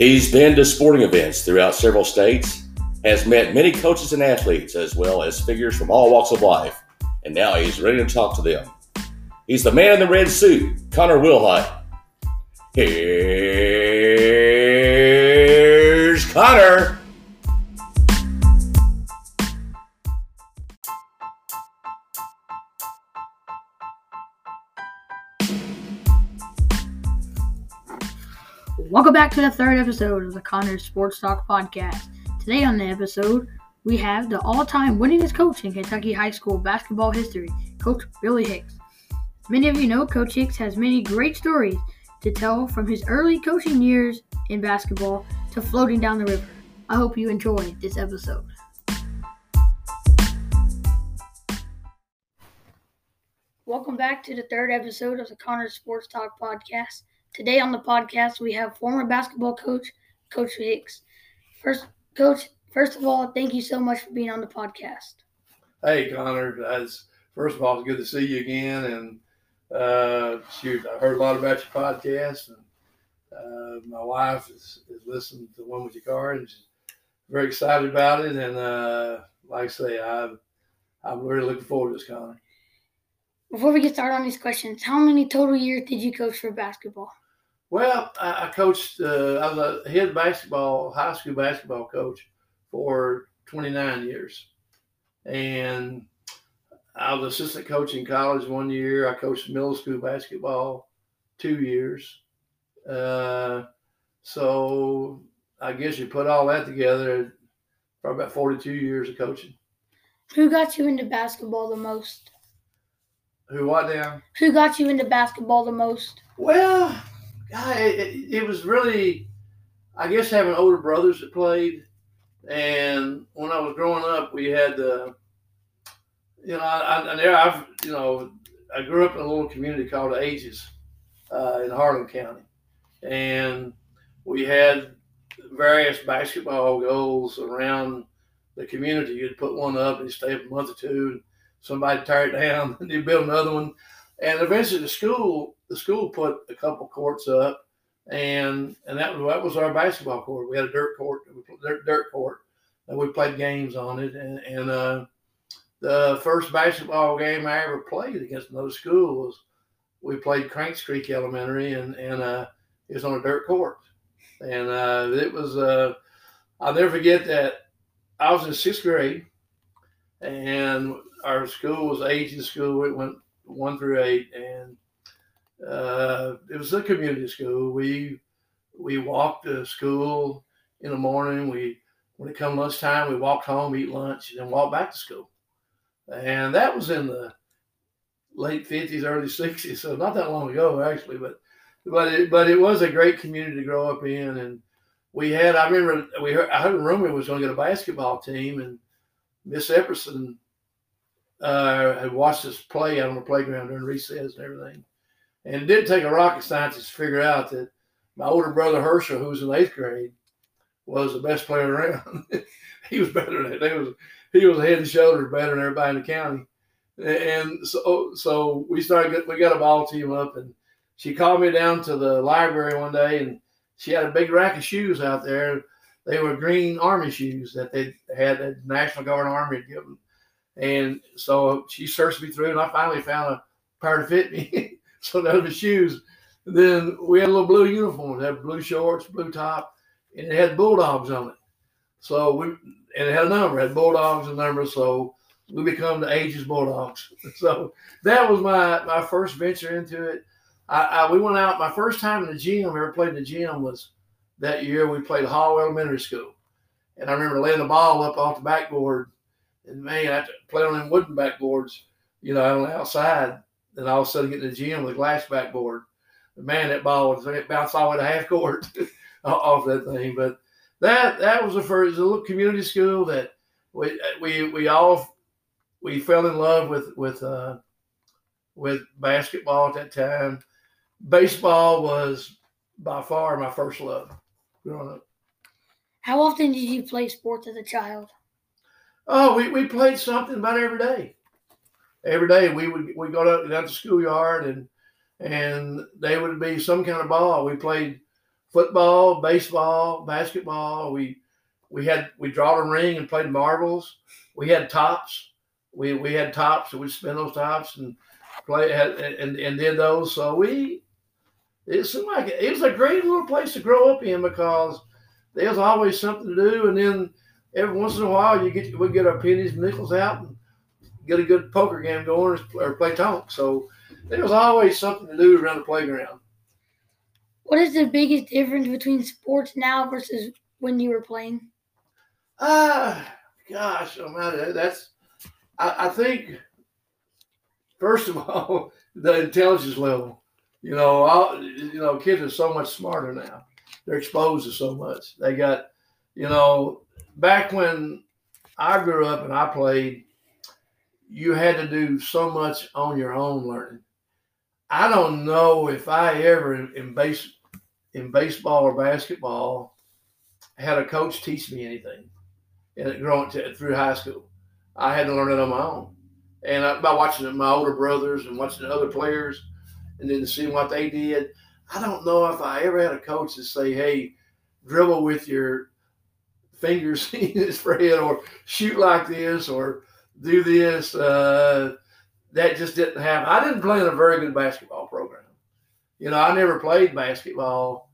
He's been to sporting events throughout several states, has met many coaches and athletes, as well as figures from all walks of life, and now he's ready to talk to them. He's the man in the red suit, Connor Wilhite. Here's Connor. Back to the third episode of the Connor Sports Talk podcast. Today on the episode, we have the all-time winningest coach in Kentucky high school basketball history, Coach Billy Hicks. Many of you know Coach Hicks has many great stories to tell from his early coaching years in basketball to floating down the river. I hope you enjoy this episode. Welcome back to the third episode of the Connor Sports Talk podcast. Today on the podcast, we have former basketball coach, Coach Hicks. First, Coach, first of all, thank you so much for being on the podcast. Hey, Connor. As, first of all, it's good to see you again. And uh, shoot, I heard a lot about your podcast. And uh, my wife is, is listening to One With Your Car, and she's very excited about it. And uh, like I say, I, I'm really looking forward to this, Connor. Before we get started on these questions, how many total years did you coach for basketball? Well, I, I coached. Uh, I was a head basketball, high school basketball coach for 29 years, and I was assistant coach in college one year. I coached middle school basketball two years. Uh, so I guess you put all that together, probably about 42 years of coaching. Who got you into basketball the most? Who what now? Who got you into basketball the most? Well, it, it, was really, I guess, having older brothers that played. And when I was growing up, we had the, you know, I, I, I've, you know, I grew up in a little community called Ages uh, in Harlan County. And we had various basketball goals around the community. You'd put one up and you stay up a month or two, and somebody tear it down, and you build another one. And eventually, the school the school put a couple courts up, and and that was that was our basketball court. We had a dirt court, dirt, dirt court, and we played games on it. And and uh, the first basketball game I ever played against another school was we played Cranks Creek Elementary, and and uh, it was on a dirt court, and uh, it was uh, I'll never forget that. I was in sixth grade, and our school was Ages school. It went one through eight, and uh, it was a community school. We we walked to school in the morning. We when it come lunchtime, we walked home, eat lunch, and then walked back to school. And that was in the late fifties, early sixties, so not that long ago actually. But but it, but it was a great community to grow up in, and we had. I remember we heard, I heard a rumor was going to get a basketball team, and Miss Epperson uh, had watched us play out on the playground during recess and everything. And it didn't take a rocket scientist to figure out that my older brother Herschel, who was in eighth grade, was the best player around. he was better than they was. He was head and shoulders better than everybody in the county. And so, so we started. We got a ball team up, and she called me down to the library one day, and she had a big rack of shoes out there. They were green army shoes that they had the National Guard Army had given. And so she searched me through, and I finally found a pair to fit me. so that was shoes. And then we had a little blue uniform. Had blue shorts, blue top, and it had bulldogs on it. So we and it had a number, it had bulldogs and numbers. So we become the ages bulldogs. So that was my my first venture into it. I, I, we went out. My first time in the gym, I ever played in the gym was that year. We played Hall Elementary School, and I remember laying the ball up off the backboard, and man, I played on them wooden backboards, you know, on the outside then all of a sudden get to the gym with a glass backboard. The man, that ball was it bounced all the way to half court off that thing. But that that was the first a little community school that we we we all we fell in love with with uh, with basketball at that time. Baseball was by far my first love growing up. How often did you play sports as a child? Oh, we, we played something about every day every day we would we go down, down to the schoolyard and and they would be some kind of ball. We played football, baseball, basketball. We we had we draw a ring and played marbles. We had tops. We we had tops, so we'd spin those tops and play and and did those. So we it seemed like it was a great little place to grow up in because there was always something to do. And then every once in a while, you get we get our pennies and nickels out and get a good poker game going or play tonk. So there was always something to do around the playground. What is the biggest difference between sports now versus when you were playing? Ah, uh, gosh, oh that's. I, I think first of all, the intelligence level. You know, all, you know, kids are so much smarter now. They're exposed to so much. They got, you know, back when I grew up and I played, you had to do so much on your own learning. I don't know if I ever in base in baseball or basketball had a coach teach me anything. And growing to, through high school, I had to learn it on my own, and I, by watching my older brothers and watching other players, and then seeing what they did. I don't know if I ever had a coach to say, "Hey, dribble with your fingers in his forehead or shoot like this, or do this." Uh, that just didn't happen. I didn't play in a very good basketball program. You know, I never played basketball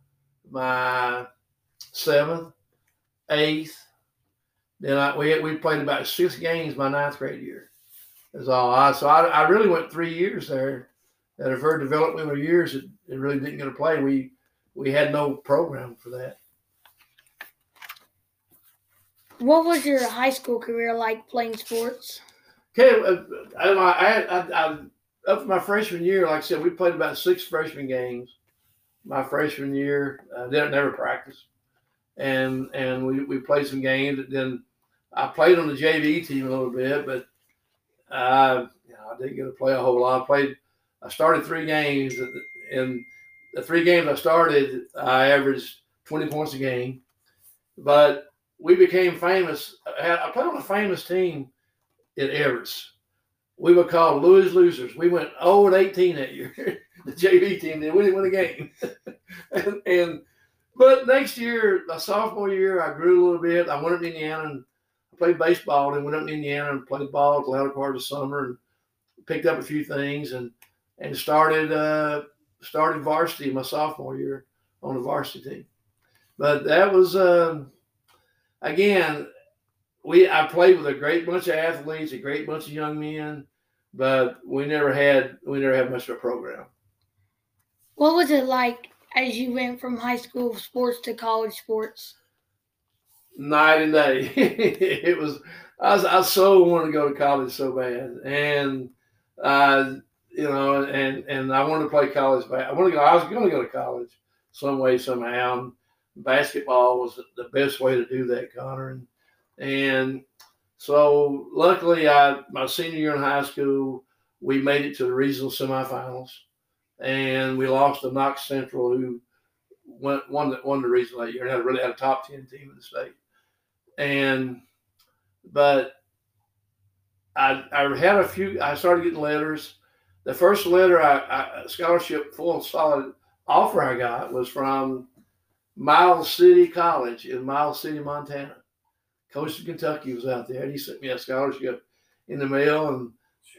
my seventh, eighth. Then I, we we played about six games my ninth grade year. That's all. I, so I, I really went three years there. That are very developmental years that it really didn't get to play. We we had no program for that. What was your high school career like playing sports? Okay, uh, I, I, I, I up my freshman year, like I said, we played about six freshman games. My freshman year, uh, didn't never practice, and and we, we played some games. Then I played on the JV team a little bit, but you know, I didn't get to play a whole lot. I played. I started three games, and the three games I started, I averaged twenty points a game. But we became famous. I played on a famous team at Evarts. We were called Louis Losers. We went 0 and 18 that year, the JV team. Then we didn't win a game. and, and, but next year, my sophomore year, I grew a little bit. I went up to Indiana and played baseball. And went up to Indiana and played ball the latter part of the summer and picked up a few things and and started uh, started varsity my sophomore year on the varsity team. But that was um, again we I played with a great bunch of athletes, a great bunch of young men, but we never had we never had much of a program. What was it like as you went from high school sports to college sports? Night and day. it was I, was I so wanted to go to college so bad, and uh, you know, and and I wanted to play college. I wanted to go. I was going to go to college some way somehow. And basketball was the best way to do that, Connor, and and so luckily, I my senior year in high school, we made it to the regional semifinals, and we lost to Knox Central, who won won the, won the regional that year and had really had a top ten team in the state. And but I I had a few. I started getting letters. The first letter I, I scholarship full solid offer I got was from Miles City College in Miles City, Montana coach of Kentucky was out there, and he sent me a scholarship in the mail. And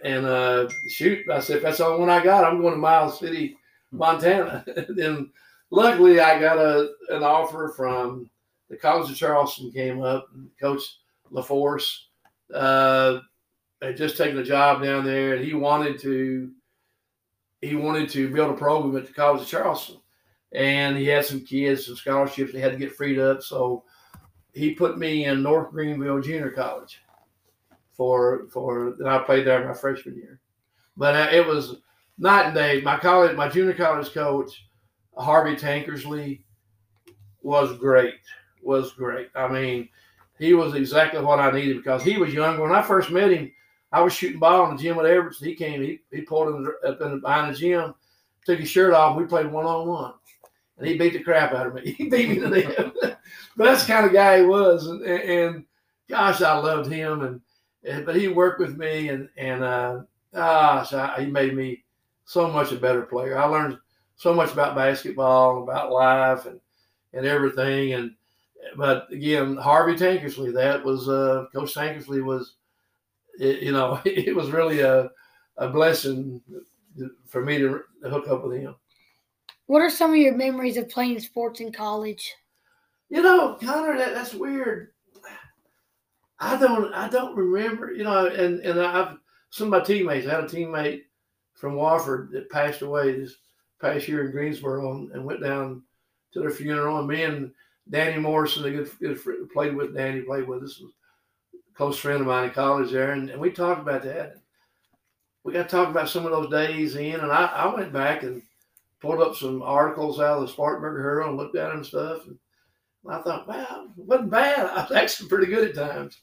and uh, shoot, I said, if that's all one I got, I'm going to Miles City, Montana. then luckily, I got a an offer from the College of Charleston. Came up, Coach LaForce uh, had just taken a job down there, and he wanted to he wanted to build a program at the College of Charleston. And he had some kids, some scholarships they had to get freed up. So he put me in North Greenville Junior College for for and I played there my freshman year. But uh, it was night and day. My college, my junior college coach, Harvey Tankersley, was great. Was great. I mean, he was exactly what I needed because he was young. When I first met him, I was shooting ball in the gym at Evarts. He came, he, he pulled him up in behind the gym, took his shirt off, we played one on one and he beat the crap out of me. He beat me to death. but that's the kind of guy he was, and, and gosh, I loved him. And, and, but he worked with me, and and uh, gosh, I, he made me so much a better player. I learned so much about basketball, about life, and and everything. And but again, Harvey Tankersley, that was uh, Coach Tankersley was, it, you know, it was really a a blessing for me to hook up with him. What are some of your memories of playing sports in college? You know, Connor, that, that's weird. I don't I don't remember, you know, and, and I've some of my teammates, I had a teammate from Wofford that passed away this past year in Greensboro and, and went down to their funeral. And me and Danny Morrison, a good, good friend, played with Danny, played with us, was a close friend of mine in college there. And, and we talked about that. We got to talk about some of those days in. And I, I went back and pulled up some articles out of the Spartanburg Herald and looked at them and stuff. And I thought, wow, it wasn't bad. I was actually pretty good at times.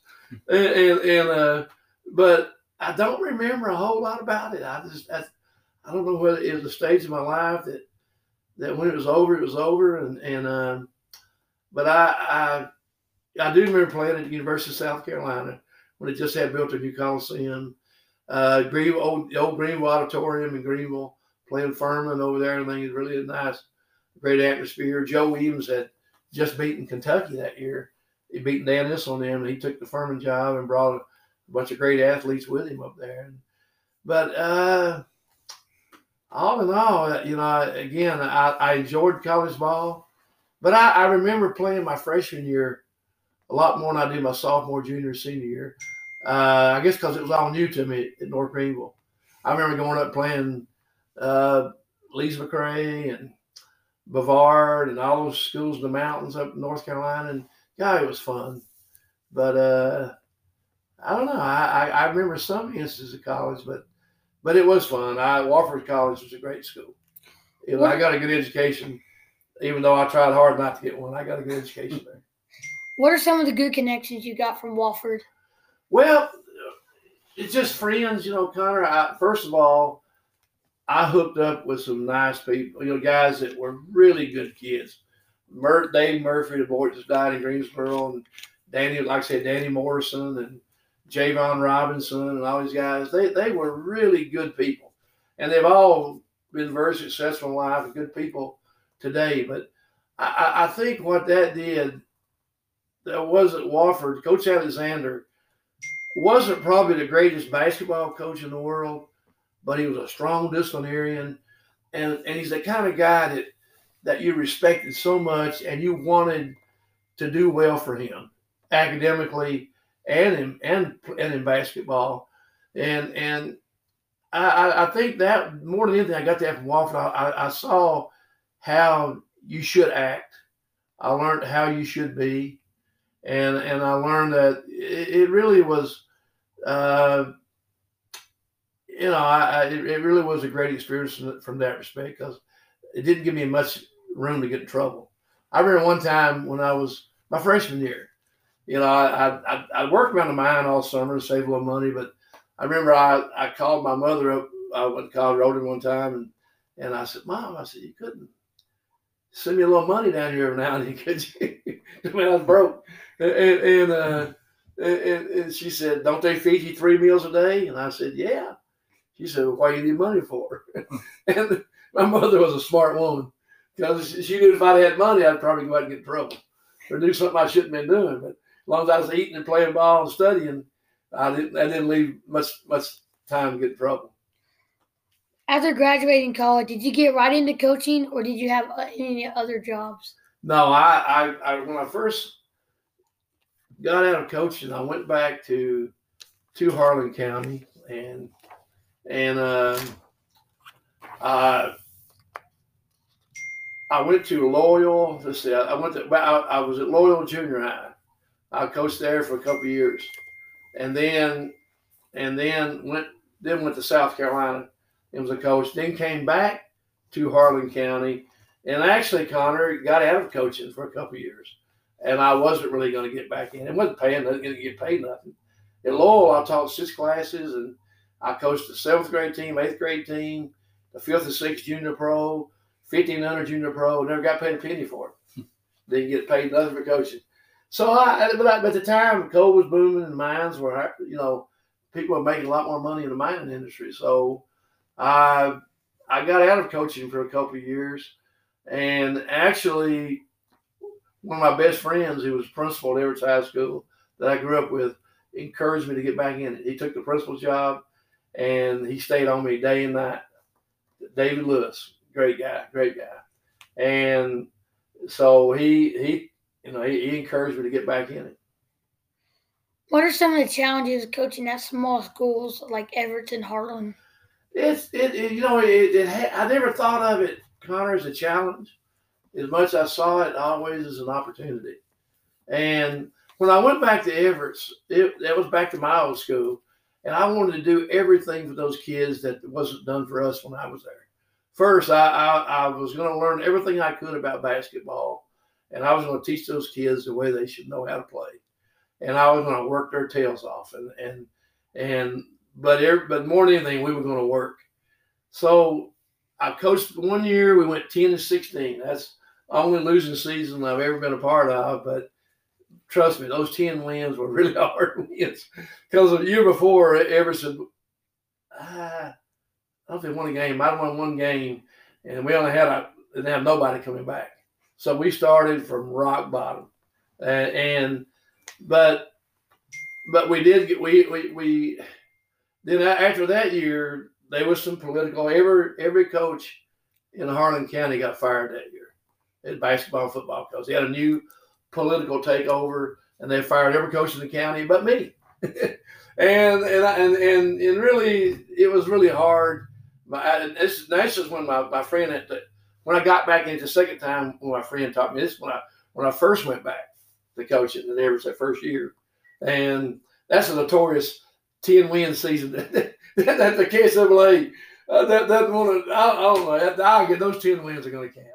and, and, and uh, but I don't remember a whole lot about it. I just, I, I don't know whether it was a stage of my life that, that when it was over, it was over. And, and, um, but I, I, I do remember playing at the University of South Carolina when it just had built a new Coliseum. Uh, Green, old, the old Greenville Auditorium in Greenville, playing Furman over there. I think it's really nice, great atmosphere. Joe Williams had just beaten Kentucky that year. He beat Dan Issel on them, and he took the Furman job and brought a bunch of great athletes with him up there. But uh, all in all, you know, again, I, I enjoyed college ball, but I, I, remember playing my freshman year a lot more than I did my sophomore, junior, senior year. Uh, I guess because it was all new to me at North Greenville. I remember going up playing uh, Lees McRae and Brevard and all those schools in the mountains up in North Carolina, and God, it was fun. But uh, I don't know. I, I, I remember some instances of college, but but it was fun. I Wofford College was a great school. You know, I got a good education, even though I tried hard not to get one. I got a good education there. What are some of the good connections you got from Wofford? Well, it's just friends, you know, Connor. I, first of all, I hooked up with some nice people, you know, guys that were really good kids. Mur- Dave Murphy, the boy just died in Greensboro, and Danny, like I said, Danny Morrison and Javon Robinson and all these guys, they, they were really good people. And they've all been very successful in life good people today. But I, I think what that did, that wasn't Wofford, Coach Alexander wasn't probably the greatest basketball coach in the world, but he was a strong disciplinarian. And, and he's the kind of guy that, that you respected so much and you wanted to do well for him academically and in and and in basketball, and and I, I think that more than anything, I got that from Wofford. I, I saw how you should act. I learned how you should be, and and I learned that it, it really was, uh, you know, I, I, it really was a great experience from that respect because it didn't give me much room to get in trouble. I remember one time when I was my freshman year, you know, I, I, I worked around the mine all summer to save a little money, but I remember I, I called my mother up. I went to road one time and, and I said, Mom, I said, you couldn't send me a little money down here every now and then, could you? I mean, I was broke. And, and, uh, and, and, she said, don't they feed you three meals a day? And I said, yeah. She said, well, why do you need money for? and my mother was a smart woman because she knew if I had money, I'd probably go out and get in trouble or do something I shouldn't have been doing. But as long as I was eating and playing ball and studying, I didn't I didn't leave much much time to get in trouble. After graduating college, did you get right into coaching, or did you have uh, any other jobs? No, I, I, I when I first got out of coaching, I went back to to Harlan County and and uh, I I went to Loyall. Let's see, I, I went to I, I was at Loyall Junior High I coached there for a couple years, and then and then went then went to South Carolina and was a coach. Then came back to Harlan County, and actually Connor got out of coaching for a couple years, and I wasn't really going to get back in. It wasn't paying nothing, going to get paid nothing. At Loyall, I taught six classes, and I coached the seventh grade team, eighth grade team, the fifth and sixth junior pro, fifteen under junior pro. Never got paid a penny for it. Didn't get paid nothing for coaching. So I, but at the time, coal was booming and mines were, you know, people were making a lot more money in the mining industry. So I, I got out of coaching for a couple of years, and actually one of my best friends, who was principal at Evarts High School that I grew up with, encouraged me to get back in it. He took the principal's job, and he stayed on me day and night. David Lewis, great guy, great guy, and so he he you know he, he encouraged me to get back in it. What are some of the challenges coaching at small schools like Everton, Harlan? It's it, it you know it, it I never thought of it, Connor, as a challenge. As much as I saw it always as an opportunity. And when I went back to Evarts, it that was back to my old school, and I wanted to do everything for those kids that wasn't done for us when I was there. First, I I, I was going to learn everything I could about basketball, and I was going to teach those kids the way they should know how to play and I was going to work their tails off. And and and but every, but more than anything, we were going to work. So I coached one year. We went ten to sixteen. That's the only losing season I've ever been a part of. But trust me, those ten wins were really hard wins because the year before, Everson, ah, I don't think won a game. I won one game, and we only had a didn't have nobody coming back. So we started from rock bottom, and, and but but we did get we we we then after that year there was some political every every coach in Harlan County got fired that year in basketball and football because they had a new political takeover and they fired every coach in the county but me and and, and and and really it was really hard my, this, this is when my, my friend when I got back into the second time when my friend taught me this when I when I first went back to coaching at Evarts that first year. And that's a notorious 10 win season that, that, that the KSAA, uh, that, one, I, I don't know, that, I get those 10 wins are going to count.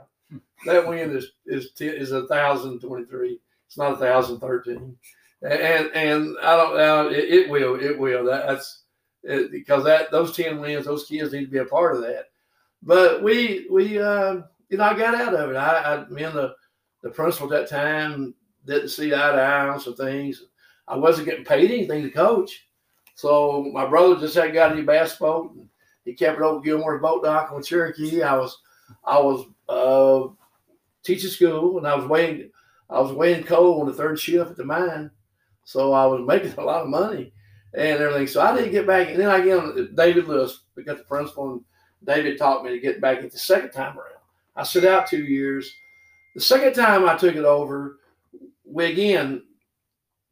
That win is is is a thousand twenty three. It's not a thousand thirteen, and and I don't know. It, it, will. It will. That, that's it, because that those ten wins, those kids need to be a part of that. But we we uh, you know I got out of it. I, I me and the the principal at that time didn't see eye to eye on some things. I wasn't getting paid anything to coach. So my brother just had got a new bass boat and he kept it over Gilmore's boat dock on Cherokee. I was I was uh, teaching school and I was weighing I was weighing coal on the third shift at the mine. So I was making a lot of money and everything. So I didn't get back. And then I get David Lewis, got the principal, and David taught me to get back it the second time around. I sit out two years. The second time I took it over, we again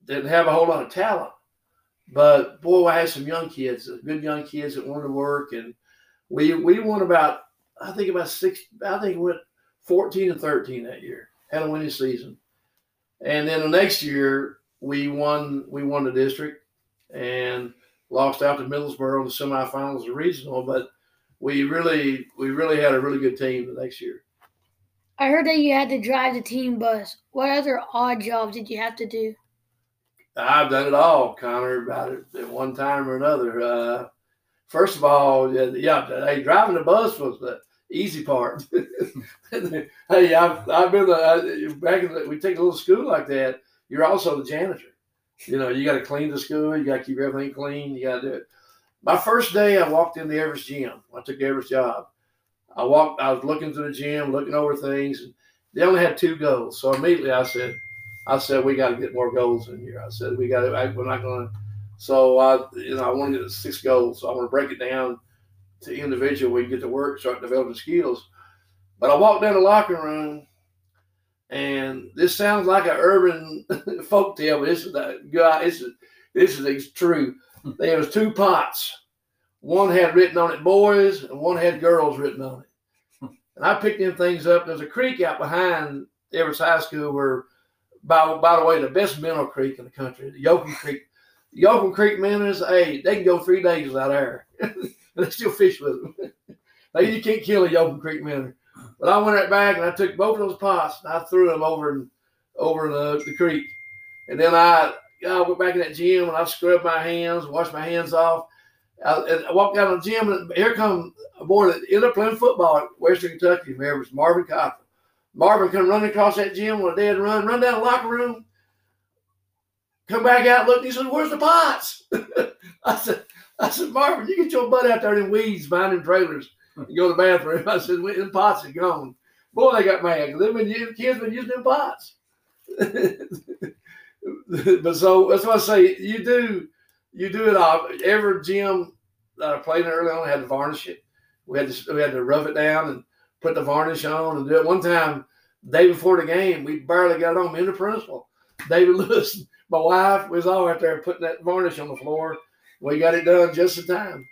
didn't have a whole lot of talent, but boy, I had some young kids, uh, good young kids that wanted to work, and we we won about I think about six. I think we went fourteen and thirteen that year. Had a winning season, and then the next year we won we won the district and lost out to Middlesboro in the semifinals of regional, but we really we really had a really good team the next year. I heard that you had to drive the team bus. What other odd jobs did you have to do? I've done it all, Connor, about it at one time or another. Uh, first of all, yeah, hey, driving the bus was the easy part. hey, I've, I've been the, back in the, we take a little school like that. You're also the janitor. You know, you got to clean the school. You got to keep everything clean. You got to do it. My first day, I walked in the Evarts gym. I took Evarts job. I walked, I was looking through the gym, looking over things. And they only had two goals. So immediately I said, I said, we got to get more goals in here. I said, we got to, we're not going to. So I, you know, I wanted to get six goals. So I want to break it down to individual. We get to work, start developing skills. But I walked down the locker room and this sounds like an urban folk tale, but this is the guy, this is, this is true. There was two pots one had written on it boys and one had girls written on it. And I picked them things up. There's a creek out behind Evarts High School where, by, by the way, the best minnow creek in the country, the Yocum Creek. Yocum Creek minnows, hey, they can go three days without air. and they still fish with them. they, you can't kill a Yocum Creek minnow. But I went right back and I took both of those pots and I threw them over over the, uh, the creek. And then I, I went back in that gym and I scrubbed my hands, washed my hands off. I, I walked out of the gym, and here come a boy that ended up playing football at Western Kentucky. Remember, it was Marvin Cochran. Marvin come running across that gym with a dead run, run down the locker room, come back out, look, he said, Where's the pots? I said, I said, Marvin, you get your butt out there in weeds them trailers and go to the bathroom. I said, the pots are gone. Boy, they got mad. They've been, kids been using them pots. but so that's what I say. You do, you do it all. Every gym that I played in early on had to varnish it. We had to we had to rough it down and put the varnish on and do it. One time, day before the game, we barely got it on. Me and the principal, David Lewis, my wife, was all out there putting that varnish on the floor. We got it done just in time.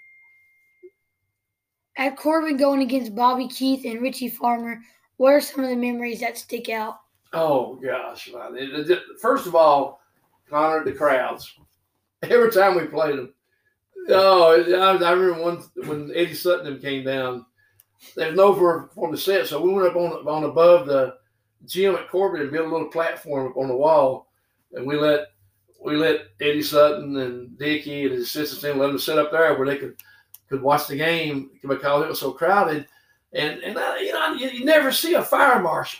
At Corbin going against Bobby Keith and Richie Farmer, what are some of the memories that stick out? Oh gosh, man. It- it- first of all, Connor, the crowds. Every time we played them, oh, I, I remember one when Eddie Sutton came down. There's no for for the set, so we went up on on above the gym at Corbin and built a little platform up on the wall, and we let we let Eddie Sutton and Dickie and his assistants in let them sit up there where they could could watch the game because it was so crowded. And and uh, you know you, you never see a fire marshal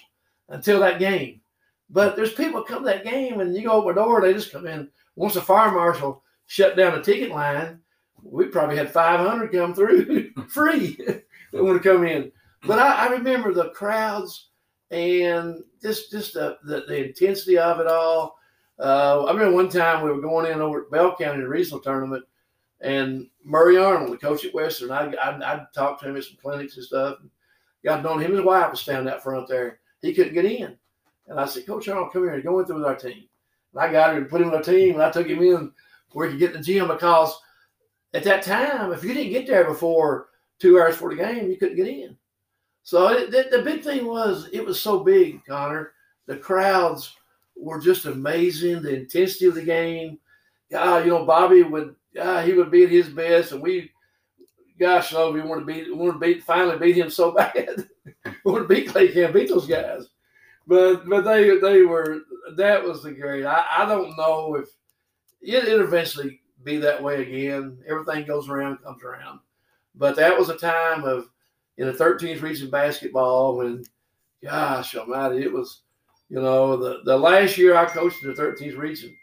until that game. But there's people come to that game and you go open the door, they just come in. Once the fire marshal shut down the ticket line, we probably had 500 come through free that want to come in. But I, I remember the crowds and just just the, the, the intensity of it all. Uh, I remember one time we were going in over at Bell County in a regional tournament, and Murray Arnold, the coach at Western, I, I, I talked to him at some clinics and stuff. Got to know him and his wife was standing out front there. He couldn't get in. And I said, Coach Arnold, come here. Go in through with our team. And I got him and put him on our team, and I took him in where he could get in the gym because at that time, if you didn't get there before two hours for the game, you couldn't get in. So it, the, the big thing was it was so big, Connor. The crowds were just amazing. The intensity of the game. God, you know, Bobby would God, he would be at his best, and we, gosh, no, we want to beat, we want to beat, finally beat him so bad. we want to beat Clay Camp, beat those guys. But but they they were that was the great. I, I don't know if it it eventually be that way again. Everything goes around, comes around. But that was a time of in the 13th region basketball when, gosh almighty, it was, you know, the, the last year I coached in the 13th region,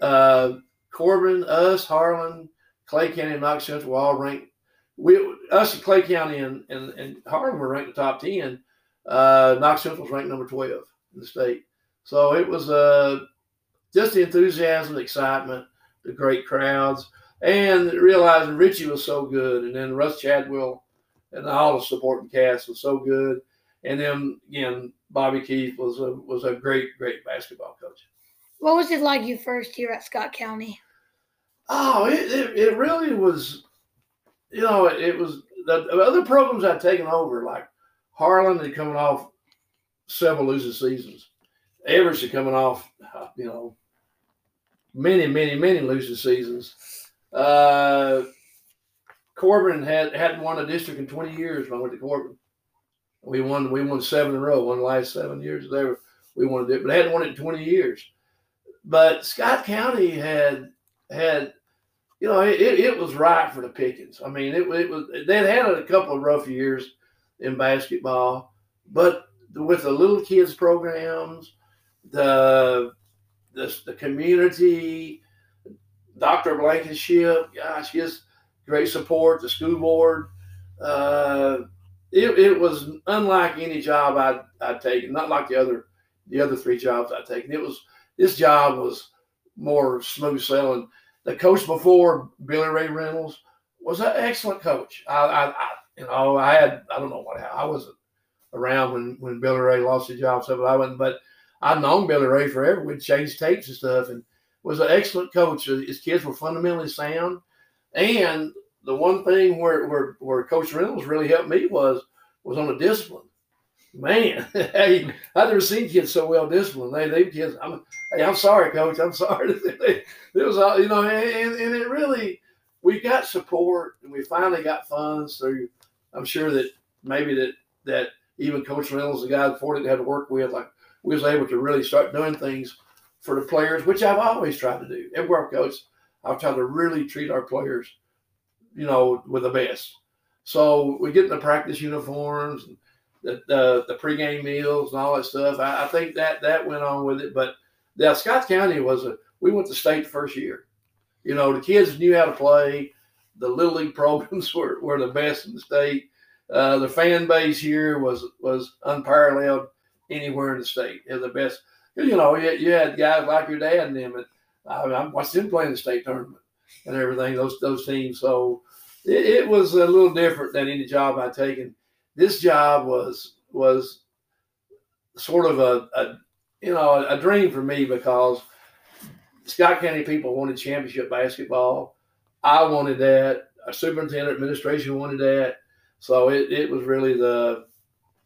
uh, Corbin, us, Harlan, Clay County, and Knox Central were all ranked. We, us and Clay County and, and, and Harlan were ranked the top 10. Uh, Knox Central was ranked number 12 in the state. So it was uh, just the enthusiasm, the excitement, the great crowds, and realizing Richie was so good. And then Russ Chadwell and all the supporting cast was so good. And then, again, Bobby Keith was a, was a great, great basketball coach. What was it like your first year at Scott County? Oh, it, it, it really was, you know, it, it was the, the other programs I'd taken over, like Harlan had coming off several losing seasons. Evarts had coming off, uh, you know, many, many, many losing seasons. Uh, Corbin had hadn't won a district in 20 years when I went to Corbin. We won we won seven in a row, one last seven years they were we wanted it, but hadn't won it in 20 years. But Scott County had had you know it, it was right for the pickings. I mean it, it was they'd had a couple of rough years in basketball, but with the little kids programs, the the, the community, Dr. Blankenship, gosh, his great support, the school board. Uh, it, it was unlike any job I'd, I'd taken, not like the other the other three jobs I'd taken. It was this job was more smooth sailing. The coach before Billy Ray Reynolds was an excellent coach. I, I, I you know I had I don't know what I wasn't around when when Billy Ray lost his job, so but I. But I'd known Billy Ray forever. We'd changed tapes and stuff, and was an excellent coach. His kids were fundamentally sound. And the one thing where, where, where Coach Reynolds really helped me was was on the discipline. Man, hey, I've never seen kids so well disciplined. They they kids. I'm hey, I'm sorry, Coach. I'm sorry. it was you know, and, and it really we got support and we finally got funds through. I'm sure that maybe that that even Coach Reynolds, the guy that had to work with, like we was able to really start doing things for the players, which I've always tried to do. Everywhere I've I've tried to really treat our players, you know, with the best. So we get the practice uniforms, the, the the pregame meals and all that stuff. I, I, think that that went on with it. But yeah, Scott County was a we went to state the first year. You know, the kids knew how to play. The little league programs were, were the best in the state. Uh, the fan base here was was unparalleled anywhere in the state. They're the best. you know, you, you had guys like your dad and them. And I, I watched them play in the state tournament and everything. Those those teams. So it, it was a little different than any job I'd taken. This job was was sort of a, a you know a dream for me because Scott County people wanted championship basketball. I wanted that. Our superintendent administration wanted that. So it, it was really the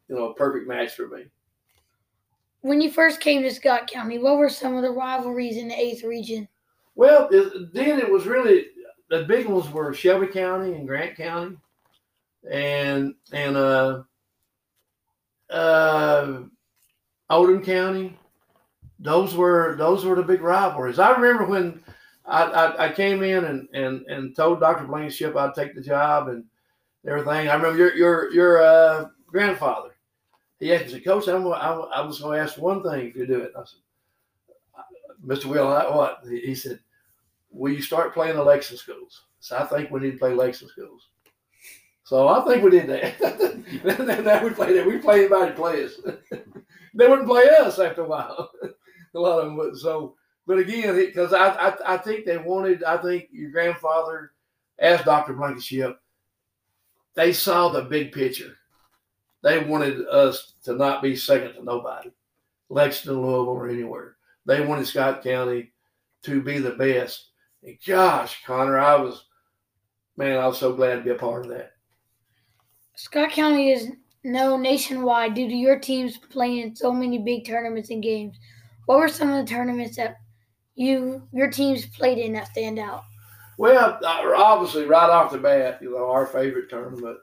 you know perfect match for me. When you first came to Scott County, what were some of the rivalries in the eighth region? Well, it, then it was really the big ones were Shelby County and Grant County, and and uh, uh, Oldham County. Those were those were the big rivalries. I remember when I, I, I came in and, and, and told Dr. Blankenship I'd take the job and everything. I remember your your your uh, grandfather. He asked me, Coach, I'm, I, I was going to ask one thing if you do it. I said, Mr. Will, I, what? He said, Will you start playing election schools? So I think we need to play election schools. So I think we did that. then we played it. We played anybody play us. they wouldn't play us after a while. a lot of them would. So, but again, because I, I I think they wanted. I think your grandfather, as Doctor Blankenship, they saw the big picture. They wanted us to not be second to nobody, Lexington, Louisville, or anywhere. They wanted Scott County to be the best. And gosh, Connor, I was, man, I was so glad to be a part of that. Scott County is known nationwide due to your teams playing in so many big tournaments and games. What were some of the tournaments that you your teams played in that stand out? Well, obviously, right off the bat, you know, our favorite tournament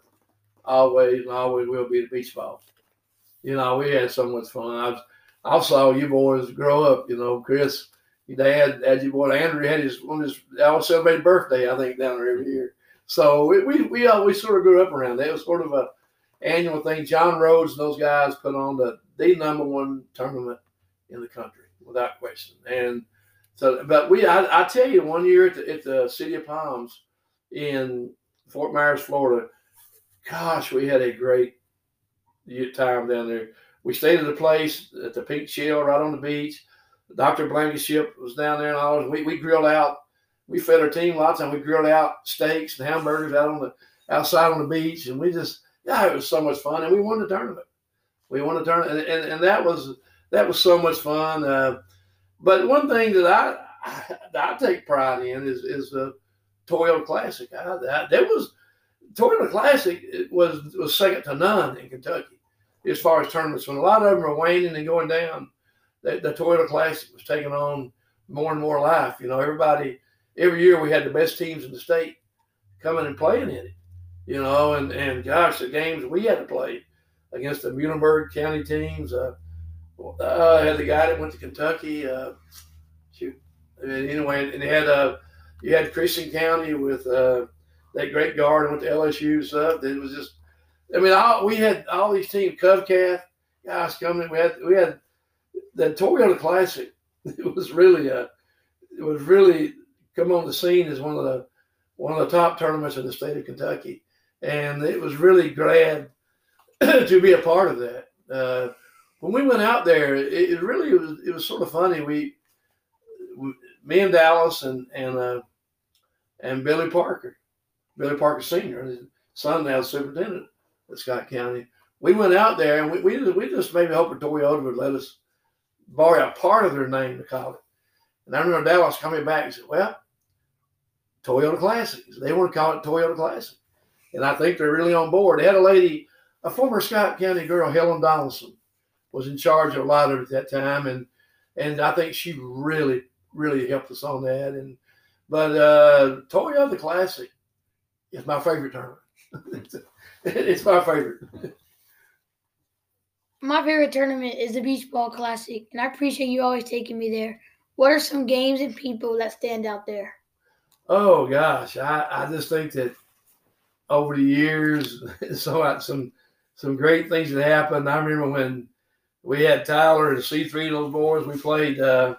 always and always will be the beach ball. You know, we had so much fun. I, I saw you boys grow up. You know, Chris, your dad, as you boy Andrew had his one his all celebrated birthday. I think down there every year. So we we we always sort of grew up around that. It was sort of a annual thing. John Rhodes and those guys put on the the number one tournament in the country without question. And so, but we I, I tell you, one year at the, at the City of Palms in Fort Myers, Florida, gosh, we had a great time down there. We stayed at a place at the Pink Shell right on the beach. Dr. Blankenship was down there and all. We, we grilled out. We fed our team lots time. We grilled out steaks and hamburgers out on the outside on the beach, and we just yeah, it was so much fun. And we won the tournament. We won the tournament, and, and, and that was that was so much fun. Uh, but one thing that I I, I take pride in is is the Toyota Classic. I, there was Toyota Classic was was second to none in Kentucky as far as tournaments. When a lot of them are waning and going down, the, the Toyota Classic was taking on more and more life. You know, everybody every year we had the best teams in the state coming and playing in it. You know, and and gosh, the games we had to play against the Muhlenberg County teams. Uh, uh, had the guy that went to Kentucky. Uh, shoot, I mean, anyway, and they had uh, you had Christian County with uh, that great guard and went to LSU stuff. It was just, I mean, all, we had all these teams, Covcath, guys coming. We had we had the Toyota Classic. It was really a, it was really come on the scene as one of the one of the top tournaments in the state of Kentucky, and it was really glad to be a part of that. Uh, when we went out there, it, it, really was it was sort of funny. We, we me and Dallas and and uh, and Billy Parker, Billy Parker Senior, his son now superintendent at Scott County. We went out there and we we we just maybe hoping Toyota would let us borrow a part of their name to call it. And I remember Dallas coming back and said, "Well, Toyota Classic. They want to call it Toyota Classic." And I think they're really on board. They had a lady, a former Scott County girl, Helen Donaldson was in charge of a lot of it at that time, and and I think she really really helped us on that. And but uh, Toyota Classic is my favorite tournament. it's my favorite. My favorite tournament is the Beach Ball Classic, and I appreciate you always taking me there. What are some games and people that stand out there? Oh gosh, I, I just think that over the years, so some some great things that happened. I remember when we had Tyler and C3 those boys. We played, uh,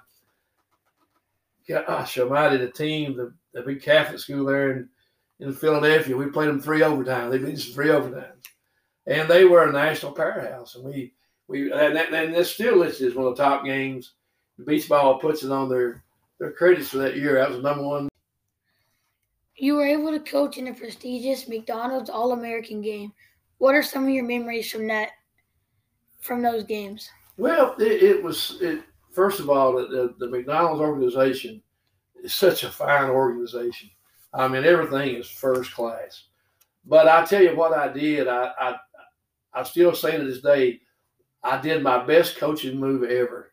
gosh almighty, the team, the, the big Catholic school there in, in Philadelphia. We played them three overtime. They beat us three overtimes. And they were a national powerhouse. And we, we and, that, and this still listed as one of the top games beach ball puts it on their their credits for that year. That was number one. You were able to coach in a prestigious McDonald's All American game. What are some of your memories from that from those games? Well, it, it was it. First of all, the, the, McDonald's organization is such a fine organization. I mean, everything is first class. But I tell you what, I did. I I, I still say to this day, I did my best coaching move ever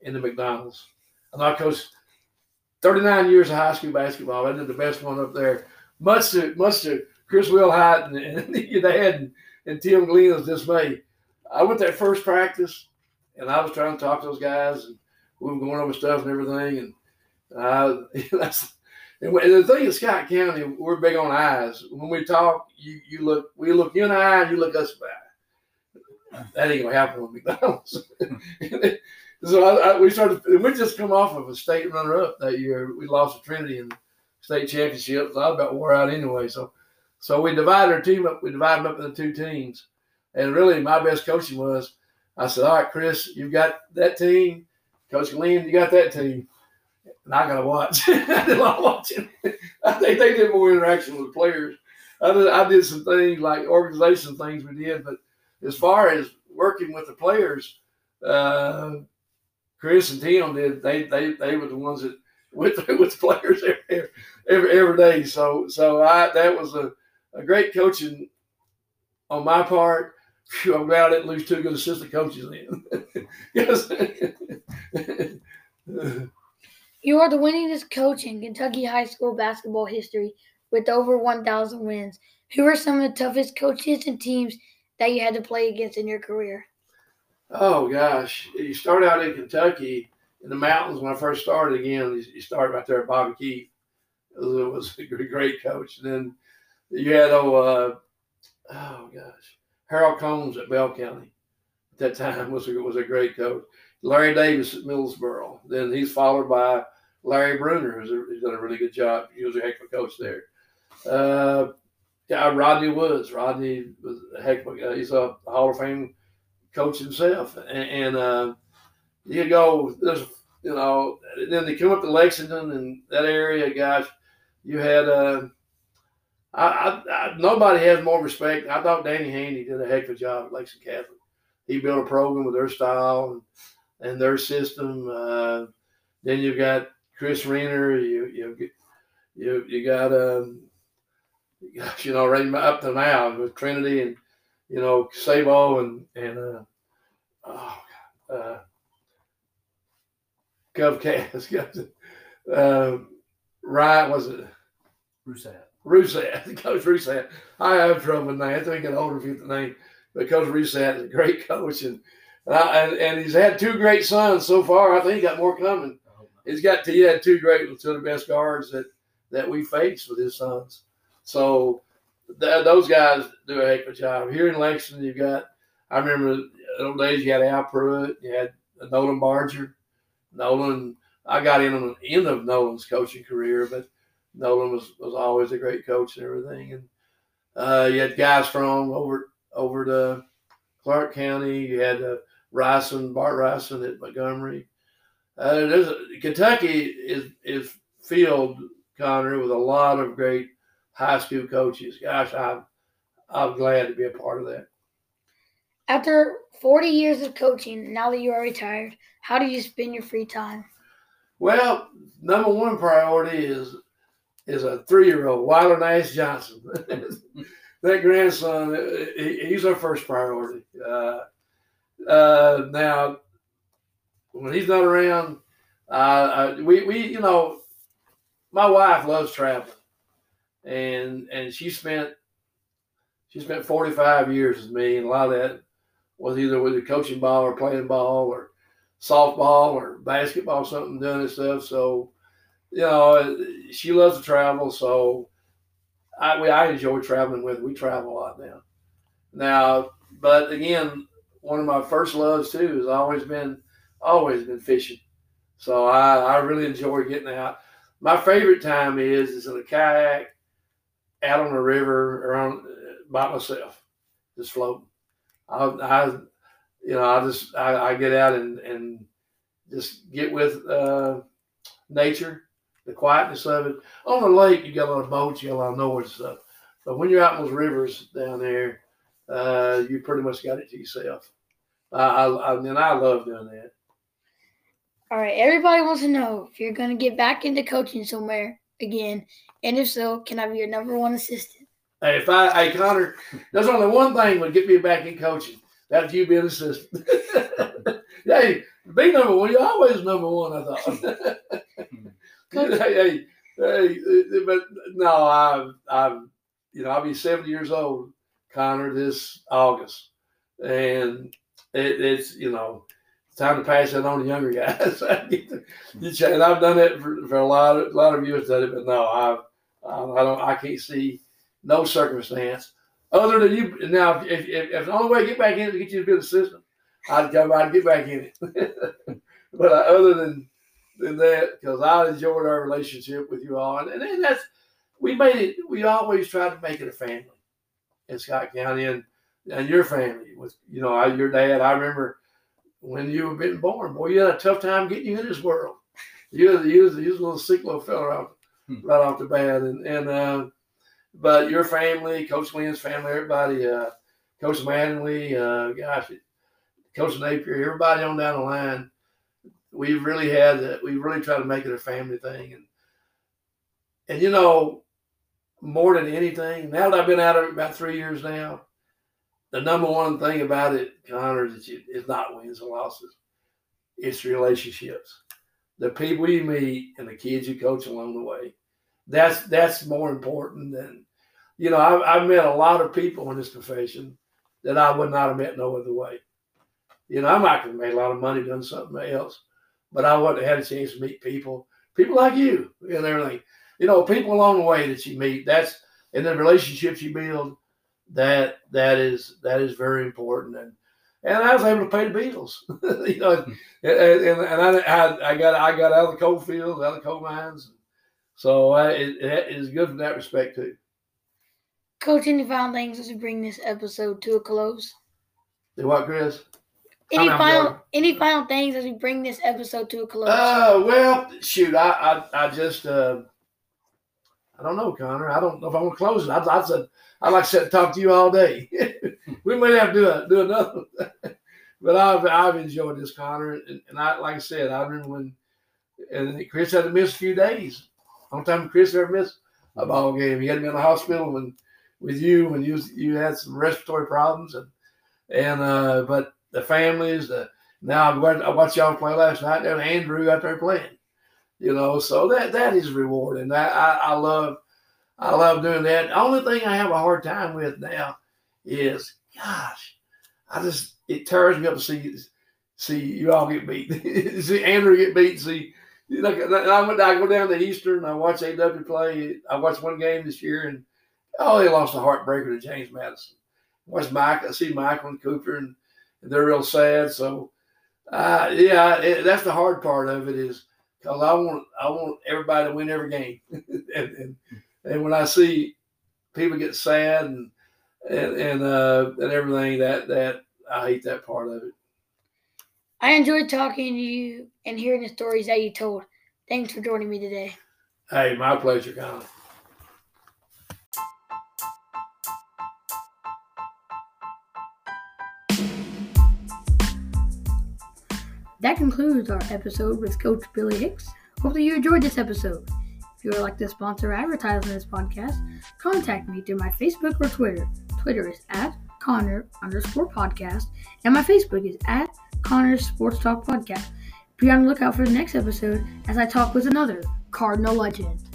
in the McDonald's. And I coached 39 years of high school basketball. I did the best one up there. Much to much to Chris Wilhite and, and your dad and, and Tim Glena's dismay. I went that first practice and I was trying to talk to those guys and we were going over stuff and everything. And uh, that's and the thing in Scott County, we're big on eyes. When we talk, you you look we look you in the eye and you look us back. That ain't gonna happen with McDonald's. so I, I, we started. We just come off of a state runner-up that year. We lost to Trinity in state championship. So I about wore out anyway. So, so we divided our team up. We divided them up into two teams. And really, my best coaching was, I said, "All right, Chris, you've got that team. Coach Glenn, you got that team." And I got to watch. I did a lot of watching. I think they did more interaction with players. I did, I did some things like organization things we did, but as far as working with the players, uh, Chris and Tim did. They they they were the ones that went through with the players every every, every day. So so I that was a, a great coaching on my part. I'm glad I didn't lose two good assistant coaches then. yes. You are the winningest coach in Kentucky high school basketball history with over 1,000 wins. Who are some of the toughest coaches and teams that you had to play against in your career? Oh gosh, you start out in Kentucky in the mountains. When I first started again, you start right there at Bobby Keith. It was, a great coach. And then you had oh, uh, oh gosh, Harold Combs at Bell County at that time was a, was a great coach. Larry Davis at Middlesboro. Then he's followed by Larry Bruner, who's, a, who's done a really good job. He was a heck of a coach there. Uh, yeah, Rodney Woods. Rodney was a heck of a, he's a Hall of Fame coach himself. And, and uh, you go, there's, you know, then they come up to Lexington and that area, guys. You had, uh, I, I, I, nobody has more respect. I thought Danny Haney did a heck of a job at Lexington Catholic. He built a program with their style and, and their system. Uh, then you've got Chris Renner. You you you you got um, you know right up to now with Trinity and you know, Szabo and and uh, oh God, uh, Cov Cath, uh, Ryan was it? Ruthsatz. Ruthsatz, Coach Ruthsatz. I have trouble with names. I think I get older forget the name, but Coach Ruthsatz is a great coach, and and, and he's had two great sons so far. I think he got more coming. He's got he had two great, two of the best guards that that we faced with his sons. So th- those guys do a heck of a job. Here in Lexington, you got, I remember those days you had Al Pruitt, you had Nolan Barger. Nolan, I got in on the end of Nolan's coaching career, but Nolan was, was always a great coach and everything. And uh, you had guys from over over to Clark County. You had uh, Ryson, Bart Ryson at Montgomery. Uh, Kentucky is is filled Connor with a lot of great high school coaches. Gosh, I'm I'm glad to be a part of that. After 40 years of coaching, now that you are retired, how do you spend your free time? Well, number one priority is is a three year old, Wilder Nash Johnson. that grandson, he's our first priority. Uh, uh, now, when he's not around, uh, we, we, you know, my wife loves traveling and and she spent she spent 45 years with me, and a lot of that was either with the coaching ball or playing ball or softball or basketball, something doing and stuff. So, you know, she loves to travel, so I we, I enjoy traveling with. We travel a lot now. Now, but again, one of my first loves too has always been always been fishing. So I, I really enjoy getting out. My favorite time is is in a kayak out on the river or on by myself, just floating. I, I you know, I just I, I, get out and and just get with uh, nature, the quietness of it. On the lake, you got a lot of boats, you got a lot of noise stuff. But when you're out in those rivers down there, uh, you pretty much got it to yourself. I, I, I and I love doing that. All right, everybody wants to know if you're going to get back into coaching somewhere again, and if so, can I be your number one assistant? Hey, if I, hey Connor, there's only one thing would get me back in coaching. That's you being assistant. hey, be number one. You're always number one. I thought. hey, hey, hey, but no, I've, I've, you know, I'll be 70 years old, Connor, this August, and it, it's, you know, time to pass it on to younger guys. and I've done it for, for a lot of a lot of years. Done it, but no, I've I don't I can't see no circumstance other than you. Now, if, if, if the only way to get back in is to get you to be an system, I'd go. I'd get back in it. but uh, other than than that, because I enjoyed our relationship with you all, and, and that's we made it. We always tried to make it a family in Scott County, and and your family with you know your dad. I remember when you were being born. Boy, you had a tough time getting you in this world. You was, you was, you was a little sick little fella right, hmm. right off the bat. And, and uh, but your family, Coach Lynn's family, everybody, uh, Coach Manley, uh, gosh, Coach Napier, everybody on down the line, We've really had, that. we really tried to make it a family thing. And, and you know, more than anything, now that I've been out of it about three years now, the number one thing about it, Connor, is it's not wins and losses. It's relationships. The people you meet and the kids you coach along the way. That's that's more important than, you know, I've, I've met a lot of people in this profession that I would not have met no other way. You know, I might have made a lot of money doing something else, but I wouldn't have had a chance to meet people, people like you and everything. You know, people along the way that you meet. That's and the relationships you build that that is that is very important and and I was able to pay the bills, you know, and, and, and I, I, I got I got out of the coal fields, out of the coal mines, so I, it, it is good from that respect too. Coach, any final things as we bring this episode to a close? Do what, Chris? Any final any final things as we bring this episode to a close? Uh, well, shoot, I I, I just uh, I don't know, Connor. I don't know if I'm gonna close it. I, I said I'd like to sit and talk to you all day. we might have to do, a, do another. but I've I've enjoyed this, Connor, and, and, I like I said, I remember when and Chris had to miss a few days. Long time Chris ever missed a ball game. He had to be in the hospital when with you when you you had some respiratory problems and and uh, but the families the now I watched y'all play last night and Andrew out there playing. You know, so that that is rewarding. I, I, I love I love doing that. The only thing I have a hard time with now is, gosh, I just it tears me up to see see you all get beat. see Andrew get beat. See, know, I went I go down to Eastern. I watch AW play. I watched one game this year, and oh, they lost a heartbreaker to James Madison. Watch Mike. I see Michael and Cooper, and, and they're real sad. So, uh, yeah, it, that's the hard part of it is because I want I want everybody to win every game, and, and and when I see people get sad and and and uh, and everything, that that I hate that part of it. I enjoyed talking to you and hearing the stories that you told. Thanks for joining me today. Hey, my pleasure, Connor. That concludes our episode with Coach Billy Hicks. Hopefully, you enjoyed this episode. If you would like to sponsor or advertise on this podcast, contact me through my Facebook or Twitter. Twitter is at Connor underscore podcast, and my Facebook is at Connor's Sports Talk Podcast. Be on the lookout for the next episode as I talk with another Cardinal legend.